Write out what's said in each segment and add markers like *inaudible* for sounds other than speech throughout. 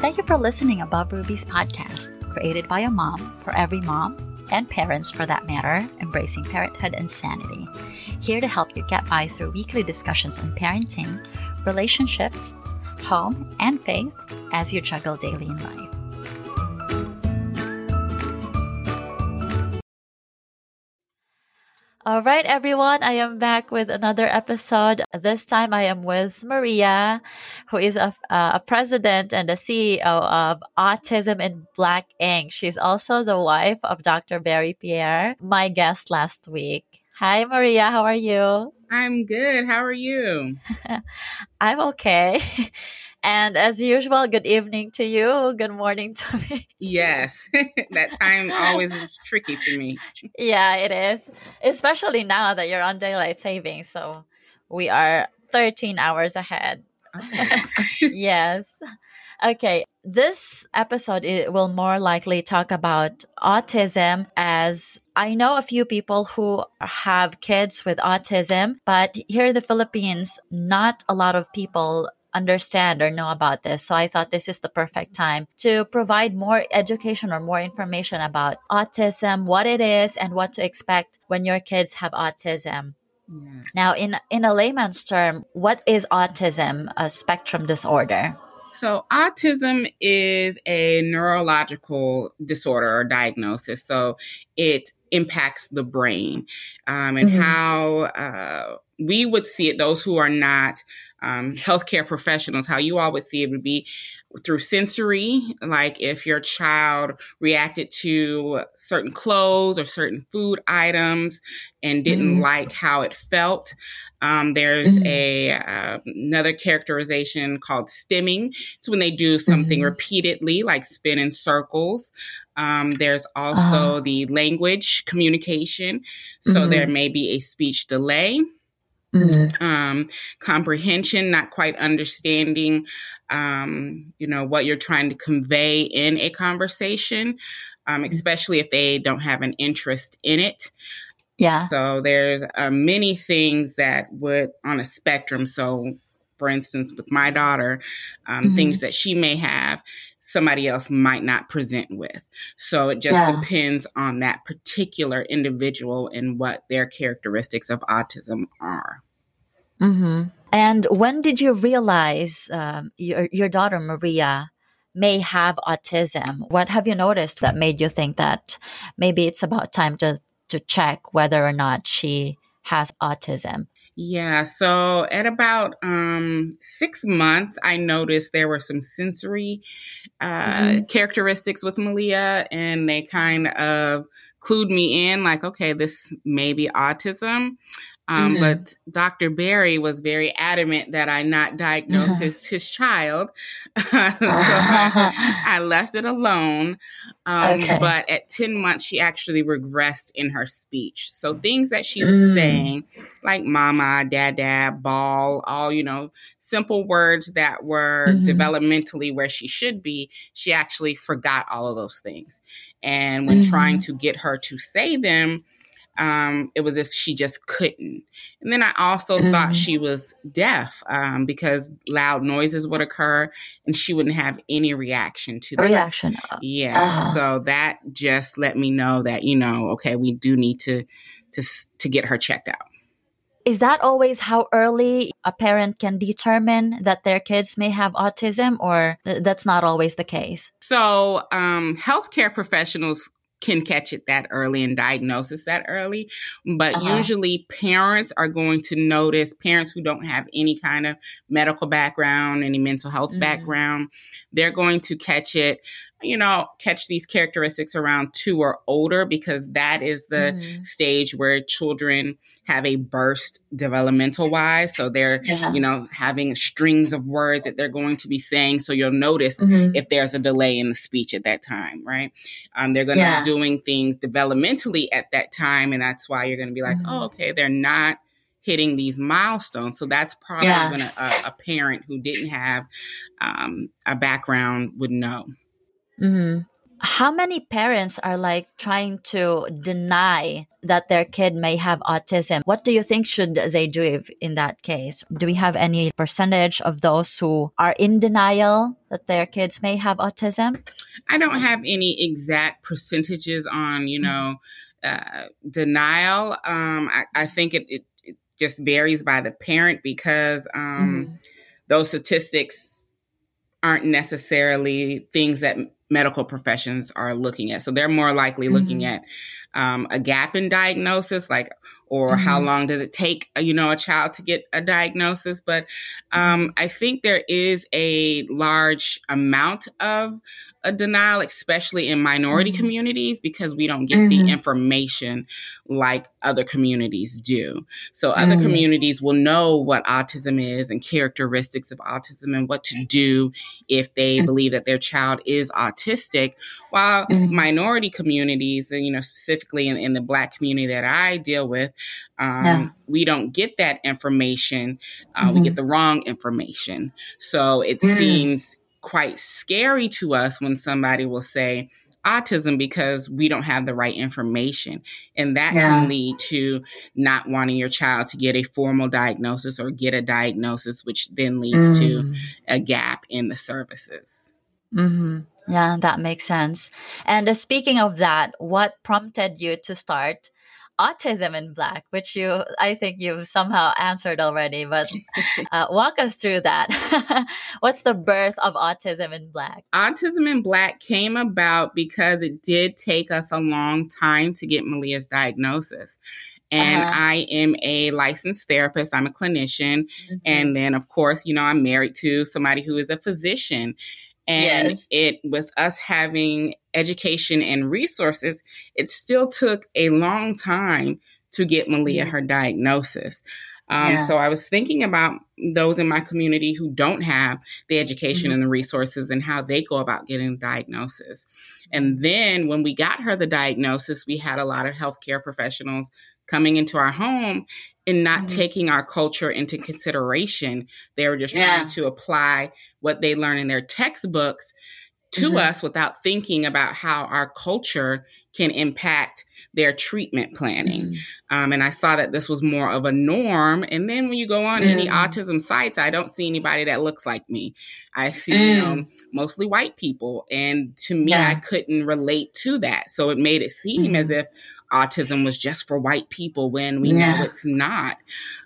Thank you for listening Above Rubies podcast, created by a mom for every mom and parents for that matter, embracing parenthood and sanity. Here to help you get by through weekly discussions on parenting, relationships, home, and faith as you juggle daily in life. All right, everyone. I am back with another episode. This time I am with Maria, who is a, uh, a president and a CEO of Autism in Black Inc. She's also the wife of Dr. Berry Pierre, my guest last week. Hi, Maria. How are you? I'm good. How are you? *laughs* I'm okay. *laughs* And as usual, good evening to you. Good morning to me. Yes, *laughs* that time always is *laughs* tricky to me. Yeah, it is. Especially now that you're on daylight saving. So we are 13 hours ahead. Okay. Oh. *laughs* yes. Okay, this episode it will more likely talk about autism as I know a few people who have kids with autism, but here in the Philippines, not a lot of people understand or know about this. So I thought this is the perfect time to provide more education or more information about autism, what it is, and what to expect when your kids have autism. Yeah. Now, in in a layman's term, what is autism, a spectrum disorder? So, autism is a neurological disorder or diagnosis. So, it impacts the brain um, and mm-hmm. how uh, we would see it, those who are not um, healthcare professionals, how you all would see it would be through sensory, like if your child reacted to certain clothes or certain food items and didn't mm. like how it felt. Um, there's mm. a uh, another characterization called stimming. It's when they do something mm-hmm. repeatedly, like spin in circles. Um, there's also uh. the language communication. So mm-hmm. there may be a speech delay. Mm-hmm. Um, comprehension, not quite understanding, um, you know, what you're trying to convey in a conversation, um, mm-hmm. especially if they don't have an interest in it. Yeah. So there's uh, many things that would on a spectrum. So, for instance, with my daughter, um, mm-hmm. things that she may have, somebody else might not present with. So it just yeah. depends on that particular individual and what their characteristics of autism are. Mm-hmm. And when did you realize um, your your daughter Malia may have autism? What have you noticed that made you think that maybe it's about time to to check whether or not she has autism? Yeah, so at about um, six months, I noticed there were some sensory uh, mm-hmm. characteristics with Malia, and they kind of clued me in like, okay, this may be autism. Um, mm-hmm. But Dr. Berry was very adamant that I not diagnose *laughs* his, his child. *laughs* so I, *laughs* I, left it alone. Um, okay. But at 10 months, she actually regressed in her speech. So things that she was mm. saying, like mama, dada, ball, all, you know, simple words that were mm-hmm. developmentally where she should be, she actually forgot all of those things. And when mm-hmm. trying to get her to say them, um, it was if she just couldn't. And then I also mm-hmm. thought she was deaf um, because loud noises would occur and she wouldn't have any reaction to that. Reaction. Yeah. Uh-huh. So that just let me know that, you know, okay, we do need to to to get her checked out. Is that always how early a parent can determine that their kids may have autism, or that's not always the case? So, um, healthcare professionals can catch it that early and diagnosis that early. But uh-huh. usually parents are going to notice parents who don't have any kind of medical background, any mental health mm-hmm. background, they're going to catch it you know, catch these characteristics around two or older because that is the mm-hmm. stage where children have a burst developmental wise. So they're, yeah. you know, having strings of words that they're going to be saying. So you'll notice mm-hmm. if there's a delay in the speech at that time, right? Um, they're going to yeah. be doing things developmentally at that time. And that's why you're going to be like, mm-hmm. oh, okay, they're not hitting these milestones. So that's probably yeah. when a, a, parent who didn't have um, a background would know. Mm-hmm. how many parents are like trying to deny that their kid may have autism what do you think should they do if, in that case do we have any percentage of those who are in denial that their kids may have autism i don't have any exact percentages on you know uh, denial um, I, I, think it, it, it, just varies by the parent because um, mm-hmm. those statistics aren't necessarily things that medical professions are looking at. So they're more likely mm-hmm. looking at um, a gap in diagnosis, like, or mm-hmm. how long does it take, uh, you know, a child to get a diagnosis. But um, I think there is a large amount of a denial, especially in minority mm-hmm. communities, because we don't get mm-hmm. the information like other communities do. So other mm-hmm. communities will know what autism is and characteristics of autism and what to do if they mm-hmm. believe that their child is autistic, while mm-hmm. minority communities, and you know, specifically in, in, the Black community that I deal with, um, yeah. we don't get that information. Uh, we get mm-hmm. the wrong information. So it mm. seems quite scary to us when somebody will say autism because we don't have the right information. And that yeah. can lead to not wanting your child to get a formal diagnosis or get a diagnosis, which then leads mm. to a gap in the services. Mm-hmm. Yeah, that makes sense. And uh, speaking of that, what prompted you to start autism in black which you i think you've somehow answered already but *laughs* uh, walk us through that *laughs* what's the birth of autism in black autism in black came about because it did take us a long time to get malia's diagnosis and uh-huh. I am a licensed therapist. I'm a clinician. Mm-hmm. And then, of course, you know, I'm married to somebody who is a physician. And yes. it was us having education and resources. It still took a long time to get Malia her diagnosis. Um, yeah. So I was thinking about those in my community who don't have the education mm-hmm. and the resources and how they go about getting diagnosis. And then when we got her the diagnosis, we had a lot of healthcare professionals coming into our home and not mm-hmm. taking our culture into consideration. They were just yeah. trying to apply what they learn in their textbooks to mm-hmm. us without thinking about how our culture can impact their treatment planning. Mm-hmm. Um, and I saw that this was more of a norm. And then when you go on mm-hmm. any autism sites, I don't see anybody that looks like me. I see mm. um, mostly white people. And to me, yeah. I couldn't relate to that. So it made it seem as mm-hmm. if autism was just for white people when we yeah. know it's not.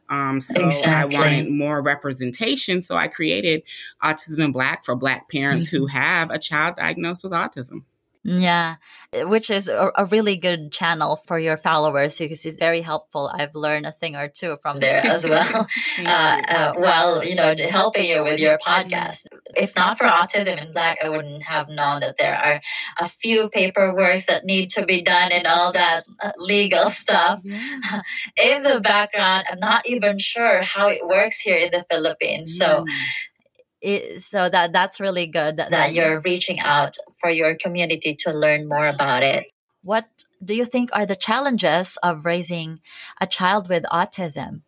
Um, so exactly. I wanted more representation. So I created Autism in Black for Black parents mm-hmm. who have a child diagnosed with autism. Yeah, which is a, a, really good channel for your followers because it's very helpful. I've learned a thing or two from there as *laughs* well. *laughs* uh, uh, while you know helping you with your podcast. If not for autism in black, I wouldn't have known that there are a few paperworks that need to be done and all that uh, legal stuff yeah. *laughs* in the background. I'm not even sure how it works here in the Philippines. So it, so that that's really good that, that you're reaching out for your community to learn more about it. What do you think are the challenges of raising a child with autism?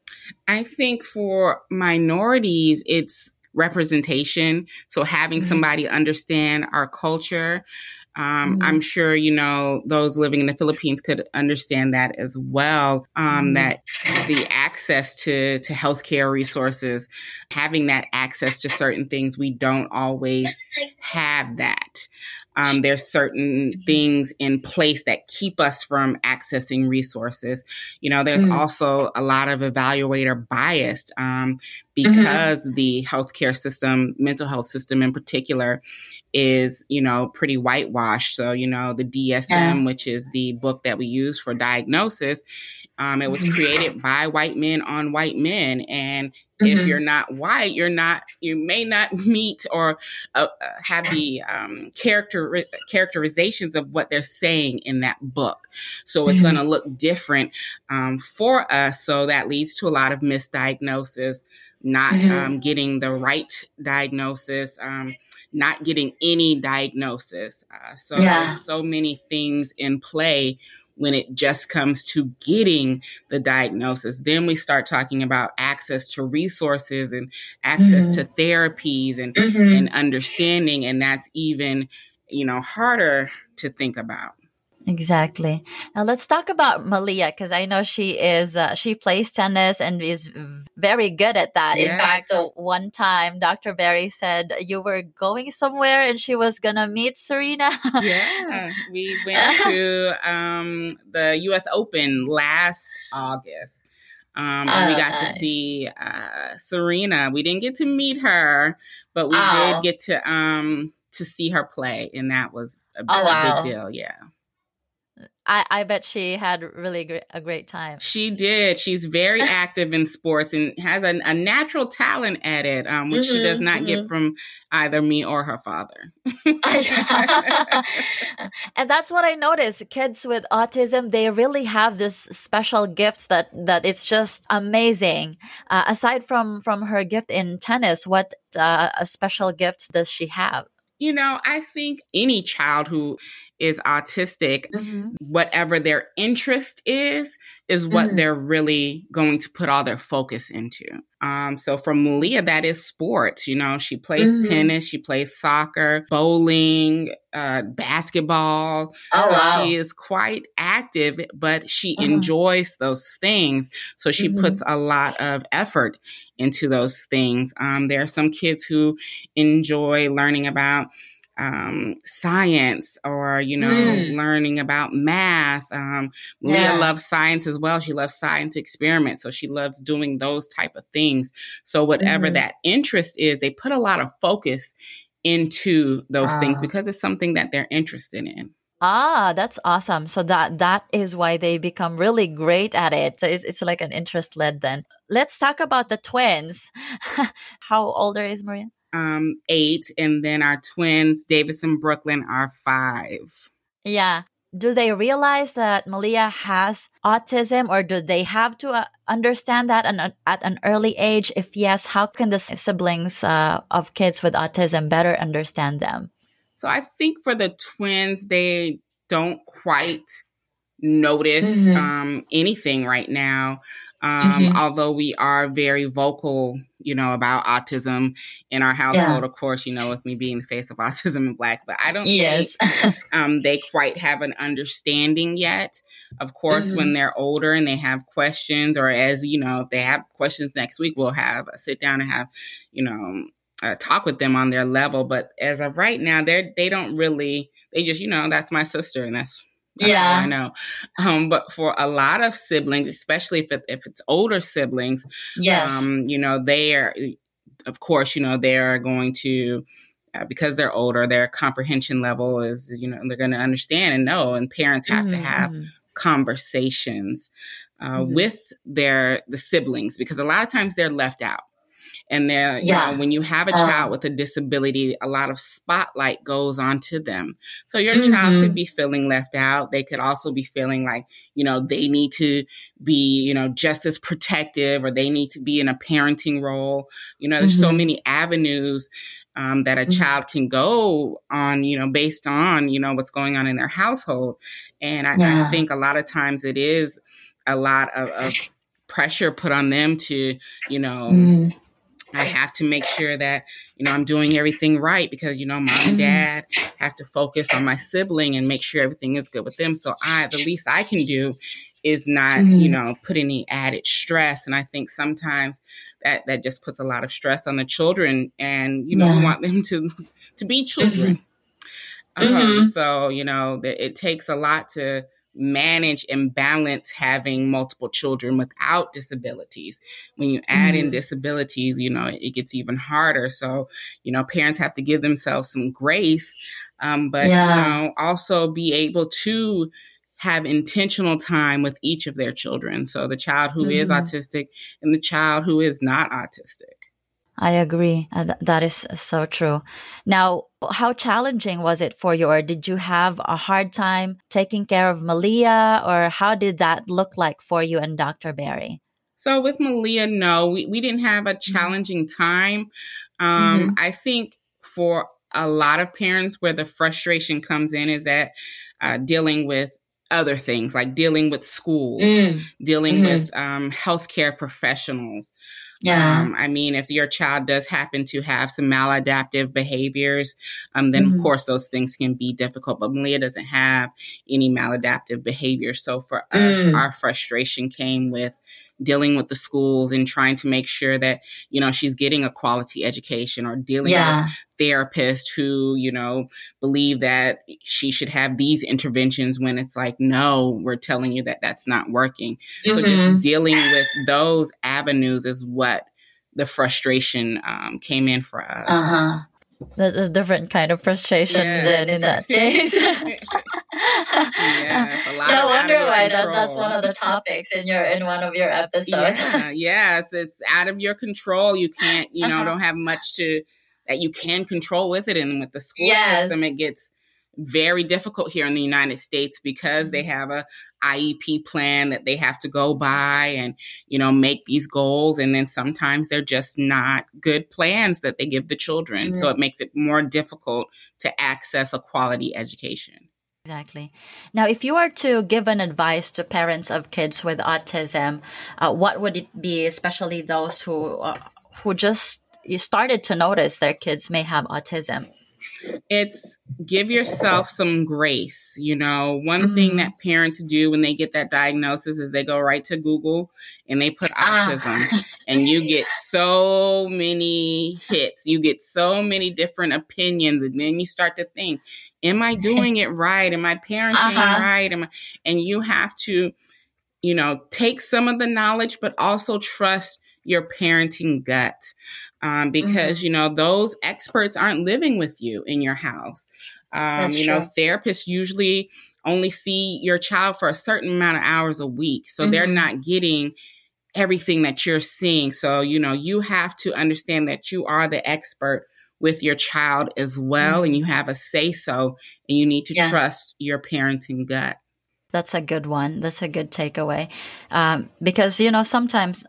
I think for minorities, it's representation. So having mm-hmm. somebody understand our culture, um, mm-hmm. I'm sure, you know, those living in the Philippines could understand that as well. Um, mm-hmm. That the access to, to healthcare resources, having that access to certain things, we don't always have that. Um, there's certain mm-hmm. things in place that keep us from accessing resources. You know, there's mm. also a lot of evaluator bias um, because mm-hmm. the healthcare system, mental health system in particular, is, you know, pretty whitewashed. So, you know, the DSM, yeah. which is the book that we use for diagnosis, um, it was mm-hmm. created by white men on white men. And mm-hmm. if you're not white, you're not, you may not *laughs* meet or uh, uh, have the um, character characterizations of what they're saying in that book. So it's mm-hmm. going to look different um, for us. So that leads to a lot of misdiagnosis, not mm-hmm. um, getting the right diagnosis. Um, not getting any diagnosis. Uh, so yeah. there's so many things in play when it just comes to getting the diagnosis. Then we start talking about access to resources and access mm-hmm. to therapies and mm-hmm. and understanding, and that's even you know harder to think about. Exactly. Now let's talk about Malia because I know she is uh, she plays tennis and is very good at that. Yes. In fact, one time Dr. Berry said you were going somewhere and she was gonna meet Serena. yeah, we *laughs* went to um, the U.S. Open last August. Um, and oh, we got nice. to see uh, Serena. We didn't get to meet her, but we oh. did get to um, to see her play, and that was a, oh, wow. big deal. Yeah. I, I bet she had really great, a great time. She did. She's very *laughs* active in sports and has a, a natural talent at it, um, which mm-hmm, she does not mm-hmm. get from either me or her father. *laughs* and that's what I noticed. Kids with autism, they really have this special gifts that that it's just amazing. Uh, aside from from her gift in tennis, what uh, special gifts does she have? You know, I think any child who is autistic, mm-hmm. whatever their interest is, is what mm-hmm. they're really going to put all their focus into. Um, so for Malia, that is sports. You know, she plays mm-hmm. tennis, she plays soccer, bowling, uh, basketball. Oh, so wow. she is quite active, but she mm-hmm. enjoys those things. So she mm-hmm. puts a lot of effort into those things. Um, there are some kids who enjoy learning about um, science or you know mm. learning about math um, yeah. leah loves science as well she loves science experiments so she loves doing those type of things so whatever mm-hmm. that interest is they put a lot of focus into those things because it's something that they're interested in Ah, that's awesome. So that that is why they become really great at it. So it's, it's like an interest led then. Let's talk about the twins. *laughs* How older is Malia? Um, eight, and then our twins, Davis and Brooklyn, are five. Yeah. Do they realize that Malia has autism, or do they have to uh, understand that an, at an early age? If yes, how can the siblings uh, of kids with autism better understand them? So I think for the twins, they don't quite notice mm-hmm. um, anything right now. Um, mm-hmm. Although we are very vocal, you know, about autism in our household, yeah. of course, you know, with me being the face of *laughs* autism in black, but I don't yes. think *laughs* um, they quite have an understanding yet. Of course, mm-hmm. when they're older and they have questions, or as you know, if they have questions next week, we'll have a sit down and have, you know, uh, talk with them on their level. But as of right now, they're they don't really. They just, you know, that's my sister, and that's yeah, I know. Um, but for a lot of siblings, especially if it, if it's older siblings, yes, um, you know, they are, of course, you know, they are going to. Uh, because they're older, their comprehension level is, you know, they're going to understand and know. And parents have mm-hmm. to have mm-hmm. conversations uh, mm-hmm. with their the siblings because a lot of times they're left out and they're yeah. you know when you have a uh. child with a disability a lot of spotlight goes onto them so your mm-hmm. child could mm-hmm. be feeling left out they could also be feeling like you know they need to be you know just as protective or they need to be in a parenting role you know there's mm-hmm. so many avenues um, that a mm-hmm. child can go on, you know, based on, you know, what's going on in their household. And I, yeah. I think a lot of times it is a lot of, of pressure put on them to, you know, mm. I have to make sure that, you know, I'm doing everything right because, you know, mom and mm-hmm. dad have to focus on my sibling and make sure everything is good with them. So I, the least I can do is not, mm-hmm. you know, put any added stress. And I think sometimes that, that just puts a lot of stress on the children and, you know, yeah. we want them to, to be children. Mm-hmm. Um, so, you know, it takes a lot to, manage and balance having multiple children without disabilities. When you add mm-hmm. in disabilities, you know, it gets even harder. So, you know, parents have to give themselves some grace, um, but, yeah. you know, also be able to have intentional time with each of their children. So the child who mm-hmm. is autistic and the child who is not autistic. I agree. Uh, th- that is so true. Now, how challenging was it for you, or did you have a hard time taking care of Malia, or how did that look like for you and Dr. Berry? So, with Malia, no, we, we didn't have a mm-hmm. challenging time. Um, mm-hmm. I think for a lot of parents, where the frustration comes in is that uh, dealing with other things like dealing with schools, mm. dealing mm-hmm. with um, healthcare professionals. Yeah. Um, I mean, if your child does happen to have some maladaptive behaviors, um, then mm-hmm. of course those things can be difficult. But Malia doesn't have any maladaptive behavior. So for us, mm. our frustration came with dealing with the schools and trying to make sure that, you know, she's getting a quality education or dealing yeah. with therapists who, you know, believe that she should have these interventions when it's like, no, we're telling you that that's not working. Mm-hmm. So just mm-hmm. dealing with those avenues is what the frustration um, came in for us. Uh-huh. There's a different kind of frustration yes. than in that case. *laughs* yeah, no wonder why that, that's one of the topics in your in one of your episodes. Yeah, *laughs* it's, it's out of your control. You can't, you know, uh-huh. don't have much to that you can control with it. And with the school yes. system, it gets very difficult here in the United States because they mm-hmm. have a IEP plan that they have to go by and you know make these goals and then sometimes they're just not good plans that they give the children mm-hmm. so it makes it more difficult to access a quality education. Exactly. Now, if you are to give an advice to parents of kids with autism, uh, what would it be, especially those who uh, who just started to notice their kids may have autism? it's give yourself some grace. You know, one mm-hmm. thing that parents do when they get that diagnosis is they go right to Google and they put autism, ah. and you get so many hits. You get so many different opinions, and then you start to think, "Am I *laughs* doing it right? Am I parenting uh-huh. right?" Am I? And you have to, you know, take some of the knowledge, but also trust your parenting gut um, because mm-hmm. you know those experts aren't living with you in your house. Um, you know, therapists usually only see your child for a certain amount of hours a week, so mm-hmm. they're not getting everything that you're seeing. So you know, you have to understand that you are the expert with your child as well, mm-hmm. and you have a say so, and you need to yeah. trust your parenting gut. That's a good one. That's a good takeaway. Um, because, you know, sometimes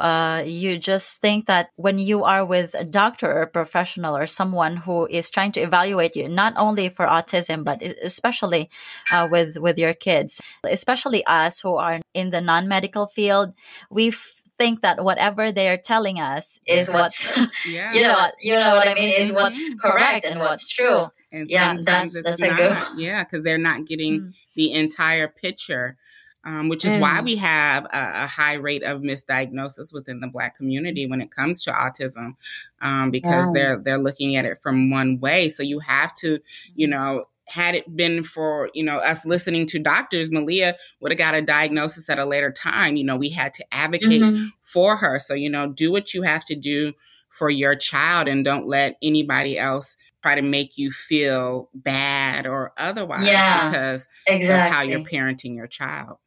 uh, you just think that when you are with a doctor or a professional or someone who is trying to evaluate you, not only for autism, but especially uh, with, with your kids, especially us who are in the non-medical field, we think that whatever they are telling us is what's, *laughs* *laughs* yeah. you know, you know what I mean, is what's correct and what's true. And yeah, that's, that's a good. Yeah, because they're not getting mm. the entire picture um, which is mm. why we have a, a, high rate of misdiagnosis within the Black community when it comes to autism, um, because yeah. they're they're looking at it from one way. So you have to, you mm-hmm. know, had it been for you know us listening to doctors, Malia would have got a diagnosis at a later time. You know, we had to advocate mm-hmm. for her. So you know, do what you have to do for your child, and don't let anybody else try to make you feel bad or otherwise yeah, because exactly. of how you're parenting your child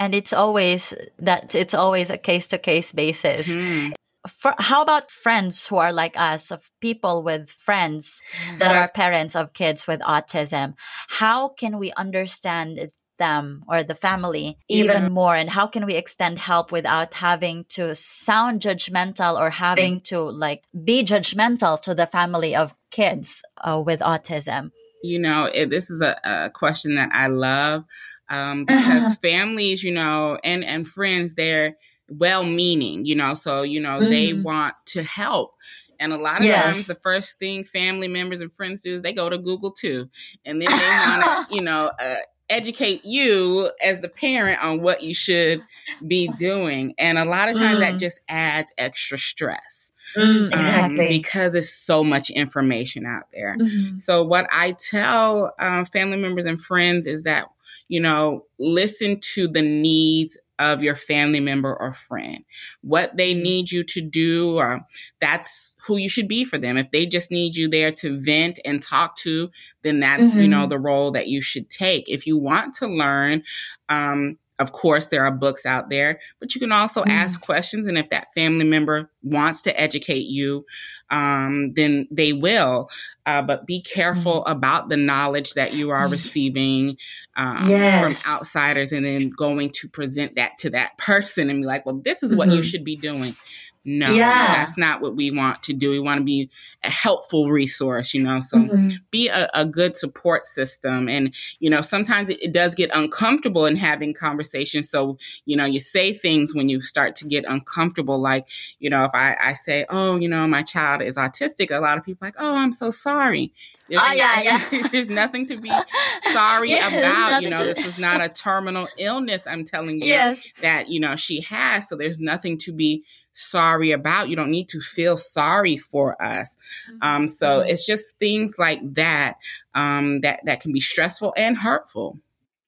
and it's always that it's always a case to case basis. Mm. For, how about friends who are like us, of people with friends that are parents of kids with autism? How can we understand them or the family even yeah. more? And how can we extend help without having to sound judgmental or having to like be judgmental to the family of kids uh, with autism? You know, it, this is a, a question that I love um, because *laughs* families, you know, and and friends, they're well-meaning, you know, so you know mm-hmm. they want to help. And a lot of yes. times, the first thing family members and friends do is they go to Google too, and then they want to, *laughs* you know, uh, educate you as the parent on what you should be doing. And a lot of times, mm. that just adds extra stress. Mm, exactly. Um, because there's so much information out there. Mm-hmm. So, what I tell um, family members and friends is that you know, listen to the needs of your family member or friend. What they mm-hmm. need you to do, uh, that's who you should be for them. If they just need you there to vent and talk to, then that's, mm-hmm. you know, the role that you should take. If you want to learn, um, of course, there are books out there, but you can also mm. ask questions. And if that family member wants to educate you, um, then they will. Uh, but be careful mm. about the knowledge that you are receiving um, yes. from outsiders and then going to present that to that *laughs* person and be like, well, this is what mm-hmm. you should be doing. No, yeah. that's not what we want to do. We want to be a helpful resource, you know. So mm-hmm. be a, a, good support system. And, you know, sometimes it, it, does get uncomfortable in having conversations. So, you know, you say things when you start to get uncomfortable. Like, you know, if I, I say, oh, you know, my child is autistic, a lot of people like, oh, I'm so sorry. There's, oh, yeah, yeah. *laughs* there's nothing to be *laughs* sorry yeah, about. You know, this is not a *laughs* terminal illness. I'm telling you yes. that, you know, she has. So there's nothing to be sorry about. You don't need to feel sorry for us. Mm-hmm. Um, so mm-hmm. it's just things like that um, that that can be stressful and hurtful.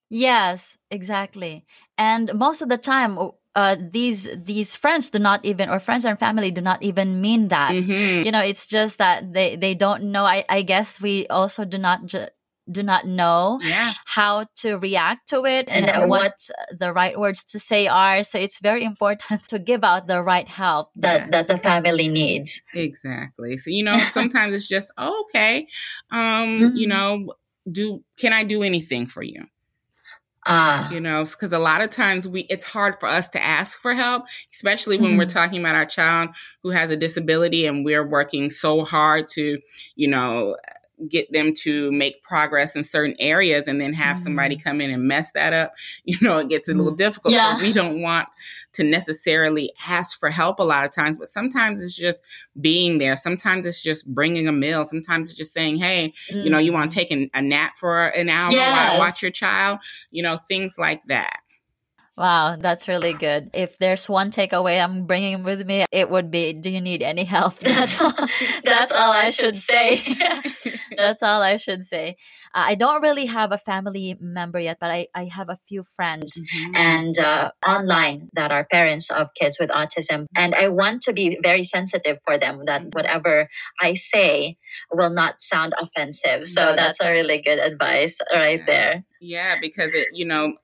Yes, exactly. And most of the time, uh, these these friends do not even or friends and family do not even mean that. Mm-hmm. You know, it's just that they they don't know. I I guess we also do not. Ju- do not know yeah. how to react to it and, and what, what, the right words to say are. So it's very important *laughs* to give out the right help that, yes. that the family needs. Exactly. So, you know, sometimes it's just, oh, okay, um, mm-hmm. you know, do, can I do anything for you? Uh, you know, because a lot of times we it's hard for us to ask for help, especially when mm-hmm. we're talking about our child who has a disability and we're working so hard to, you know, get them to make progress in certain areas and then have mm-hmm. somebody come in and mess that up, *laughs* you know, it gets a little mm-hmm. difficult. Yeah. So we don't want to necessarily ask for help a lot of times, but sometimes it's just being there. Sometimes it's just bringing a meal. Sometimes it's just saying, hey, mm. you know, you want to mm-hmm. take an, a nap for an hour yes. while I watch your child, you know, things like that. Wow, that's really good. If there's one takeaway I'm bringing with me, it would be do you need any help? *laughs* That's all, *laughs* that's all I should say. *laughs* that's all I should say. Uh, I don't really have a family member yet, but I, I have a few friends mm-hmm. and uh, online that are parents of kids with autism. And I want to be very sensitive for them that mm-hmm. whatever I say will not sound offensive. So no, that's, that's, a really good advice right yeah. there. Yeah, because it, you know,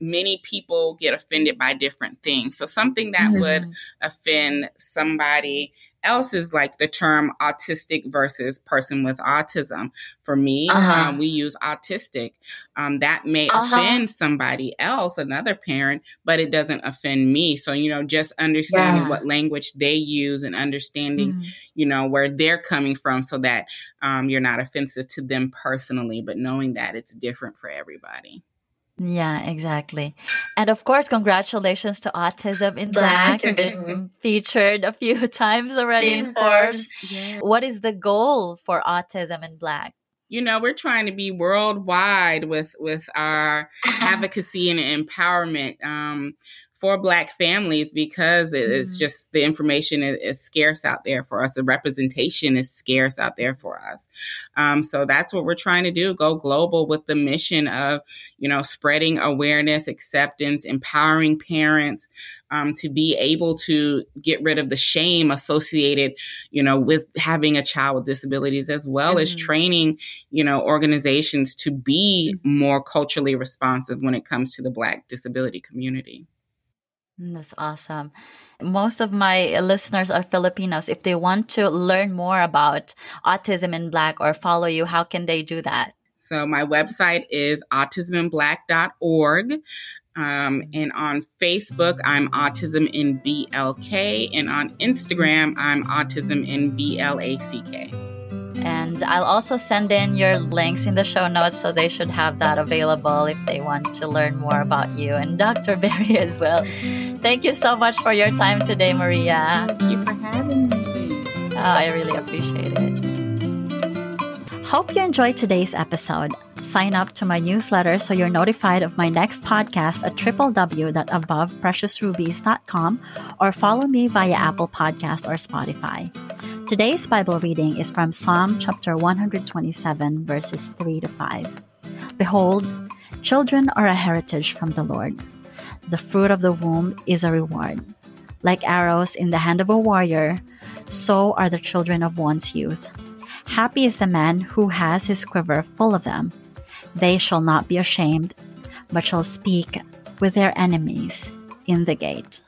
many people get offended by different things. So something that mm-hmm. would offend somebody else is like the term autistic versus person with autism. For me, uh-huh. um, we use autistic. Um, that may uh-huh. offend somebody else, another parent, but it doesn't offend me. So, you know, just understanding yeah. what language they use and understanding, mm-hmm. you know, where they're coming from so that um, you're not offensive to them personally, but knowing that it's different for everybody. Yeah, exactly. And of course, congratulations to Autism in Black. Black. *laughs* Been featured a few *laughs* times already in, in Forbes. Yeah. What is the goal for Autism in Black? You know, we're trying to be worldwide with with our *laughs* advocacy and empowerment. Um, for black families because it's mm-hmm. just the information is, is, scarce out there for us the representation is scarce out there for us um, so that's what we're trying to do go global with the mission of you know spreading awareness acceptance empowering parents um, to be able to get rid of the shame associated you know with having a child with disabilities as well mm-hmm. as training you know organizations to be mm-hmm. more culturally responsive when it comes to the black disability community Mm, that's awesome. Most of my listeners are Filipinos. If they want to learn more about autism in black or follow you, how can they do that? So my website is autisminblack.org. Um, and on Facebook, I'm Autism in BLK. And on Instagram, I'm Autism in BLACK. And I'll also send in your links in the show notes so they should have that available if they want to learn more about you and Dr. *laughs* Berry as well. Thank you so much for your time today, Maria. Thank you for having me. Oh, I really appreciate it. Hope you enjoyed today's episode. Sign up to my newsletter so you're notified of my next podcast at www.abovepreciousrubies.com or follow me via Apple Podcast or Spotify. Today's Bible reading is from Psalm chapter 127, verses 3 to 5. Behold, children are a heritage from the Lord. The fruit of the womb is a reward. Like arrows in the hand of a warrior, so are the children of one's youth. Happy is the man who has his quiver full of them. They shall not be ashamed, but shall speak with their enemies in the gate.